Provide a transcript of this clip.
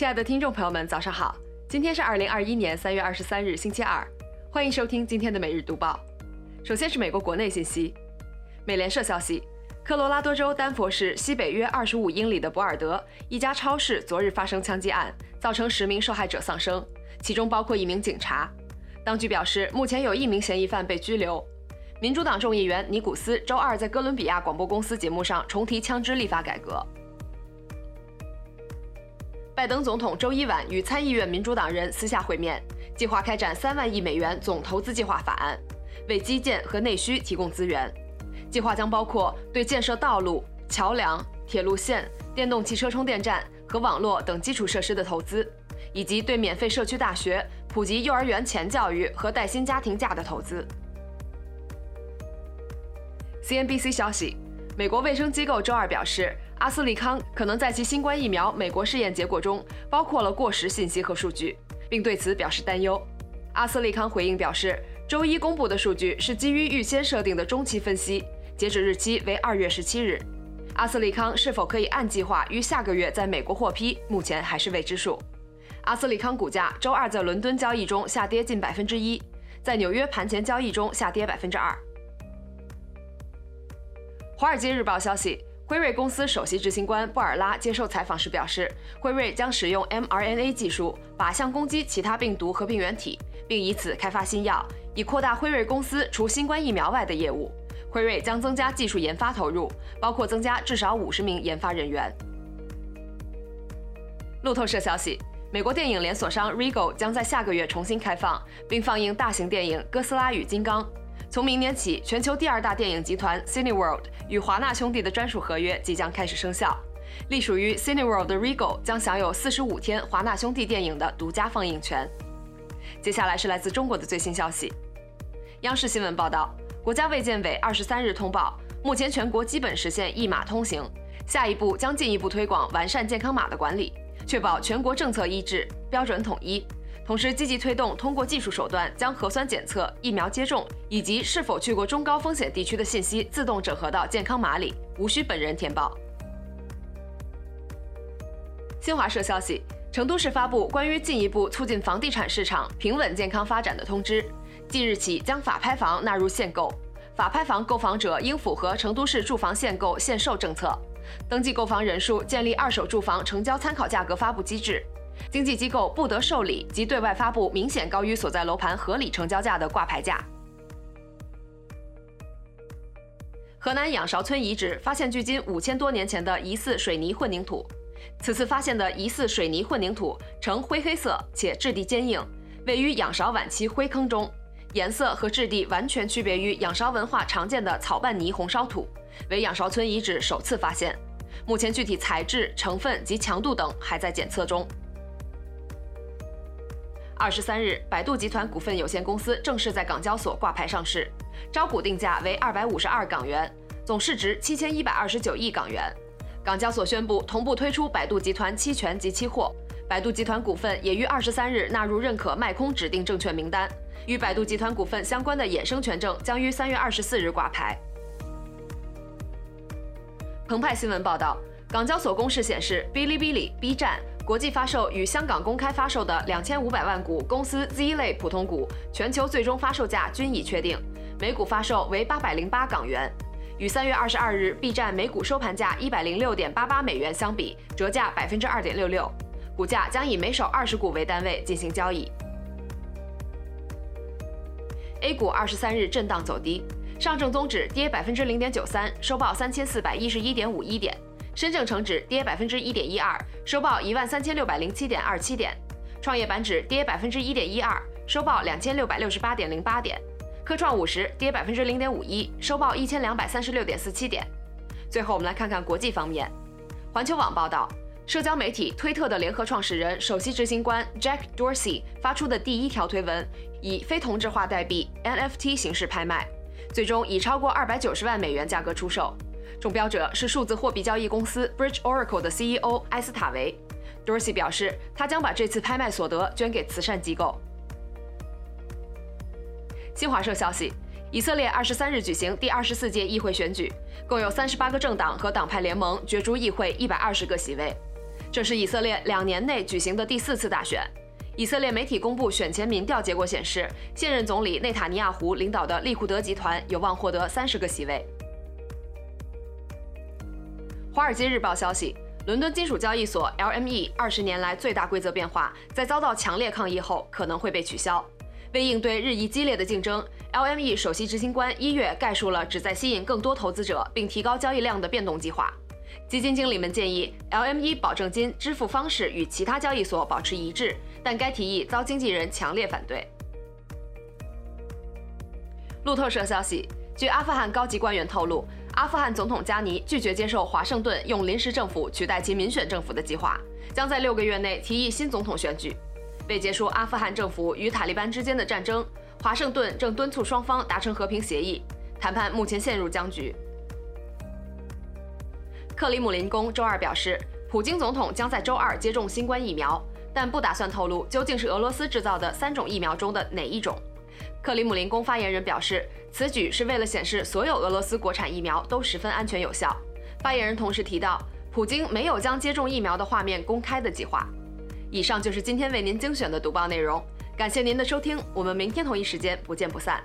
亲爱的听众朋友们，早上好！今天是二零二一年三月二十三日，星期二，欢迎收听今天的每日读报。首先是美国国内信息，美联社消息，科罗拉多州丹佛市西北约二十五英里的博尔德一家超市昨日发生枪击案，造成十名受害者丧生，其中包括一名警察。当局表示，目前有一名嫌疑犯被拘留。民主党众议员尼古斯周二在哥伦比亚广播公司节目上重提枪支立法改革。拜登总统周一晚与参议院民主党人私下会面，计划开展三万亿美元总投资计划法案，为基建和内需提供资源。计划将包括对建设道路、桥梁、铁路线、电动汽车充电站和网络等基础设施的投资，以及对免费社区大学、普及幼儿园前教育和带薪家庭假的投资。CNBC 消息，美国卫生机构周二表示，阿斯利康可能在其新冠疫苗美国试验结果中包括了过时信息和数据，并对此表示担忧。阿斯利康回应表示，周一公布的数据是基于预先设定的中期分析，截止日期为二月十七日。阿斯利康是否可以按计划于下个月在美国获批，目前还是未知数。阿斯利康股价周二在伦敦交易中下跌近百分之一，在纽约盘前交易中下跌百分之二。《华尔街日报》消息，辉瑞公司首席执行官布尔拉接受采访时表示，辉瑞将使用 mRNA 技术靶向攻击其他病毒和病原体，并以此开发新药，以扩大辉瑞公司除新冠疫苗外的业务。辉瑞将增加技术研发投入，包括增加至少五十名研发人员。路透社消息，美国电影连锁商 Regal 将在下个月重新开放，并放映大型电影《哥斯拉与金刚》。从明年起，全球第二大电影集团 Cineworld 与华纳兄弟的专属合约即将开始生效。隶属于 Cineworld 的 Regal 将享有四十五天华纳兄弟电影的独家放映权。接下来是来自中国的最新消息。央视新闻报道，国家卫健委二十三日通报，目前全国基本实现一码通行，下一步将进一步推广完善健康码的管理，确保全国政策一致、标准统一。同时，积极推动通过技术手段将核酸检测、疫苗接种以及是否去过中高风险地区的信息自动整合到健康码里，无需本人填报。新华社消息，成都市发布关于进一步促进房地产市场平稳健康发展的通知，即日起将法拍房纳入限购，法拍房购房者应符合成都市住房限购限售政策，登记购房人数建立二手住房成交参考价格发布机制。经纪机构不得受理及对外发布明显高于所在楼盘合理成交价的挂牌价。河南仰韶村遗址发现距今五千多年前的疑似水泥混凝土，此次发现的疑似水泥混凝土呈灰黑色且质地坚硬，位于仰韶晚期灰坑中，颜色和质地完全区别于仰韶文化常见的草拌泥红烧土，为仰韶村遗址首次发现。目前具体材质、成分及强度等还在检测中。二十三日，百度集团股份有限公司正式在港交所挂牌上市，招股定价为二百五十二港元，总市值七千一百二十九亿港元。港交所宣布同步推出百度集团期权及期货，百度集团股份也于二十三日纳入认可卖空指定证券名单，与百度集团股份相关的衍生权证将于三月二十四日挂牌。澎湃新闻报道，港交所公示显示，哔哩哔哩、B 站。国际发售与香港公开发售的两千五百万股公司 Z 类普通股，全球最终发售价均已确定，每股发售为八百零八港元，与三月二十二日 B 站每股收盘价一百零六点八八美元相比，折价百分之二点六六，股价将以每手二十股为单位进行交易。A 股二十三日震荡走低，上证综指跌百分之零点九三，收报三千四百一十一点五一点。深证成指跌百分之一点一二，收报一万三千六百零七点二七点；创业板指跌百分之一点一二，收报两千六百六十八点零八点；科创五十跌百分之零点五一，收报一千两百三十六点四七点。最后，我们来看看国际方面。环球网报道，社交媒体推特的联合创始人、首席执行官 Jack Dorsey 发出的第一条推文，以非同质化代币 NFT 形式拍卖，最终以超过二百九十万美元价格出售。中标者是数字货币交易公司 Bridge Oracle 的 CEO 埃斯塔维。Dorsey 表示，他将把这次拍卖所得捐给慈善机构。新华社消息，以色列二十三日举行第二十四届议会选举，共有三十八个政党和党派联盟角逐议会一百二十个席位。这是以色列两年内举行的第四次大选。以色列媒体公布选前民调结果显示，现任总理内塔尼亚胡领导的利库德集团有望获得三十个席位。《华尔街日报》消息，伦敦金属交易所 LME 二十年来最大规则变化，在遭到强烈抗议后可能会被取消。为应对日益激烈的竞争，LME 首席执行官一月概述了旨在吸引更多投资者并提高交易量的变动计划。基金经理们建议 LME 保证金支付方式与其他交易所保持一致，但该提议遭经纪人强烈反对。路透社消息，据阿富汗高级官员透露，阿富汗总统加尼拒绝接受华盛顿用临时政府取代其民选政府的计划，将在六个月内提议新总统选举。为结束阿富汗政府与塔利班之间的战争，华盛顿正敦促双方达成和平协议，谈判目前陷入僵局。克里姆林宫周二表示，普京总统将在周二接种新冠疫苗，但不打算透露究竟是俄罗斯制造的三种疫苗中的哪一种。克里姆林宫发言人表示，此举是为了显示所有俄罗斯国产疫苗都十分安全有效。发言人同时提到，普京没有将接种疫苗的画面公开的计划。以上就是今天为您精选的读报内容，感谢您的收听，我们明天同一时间不见不散。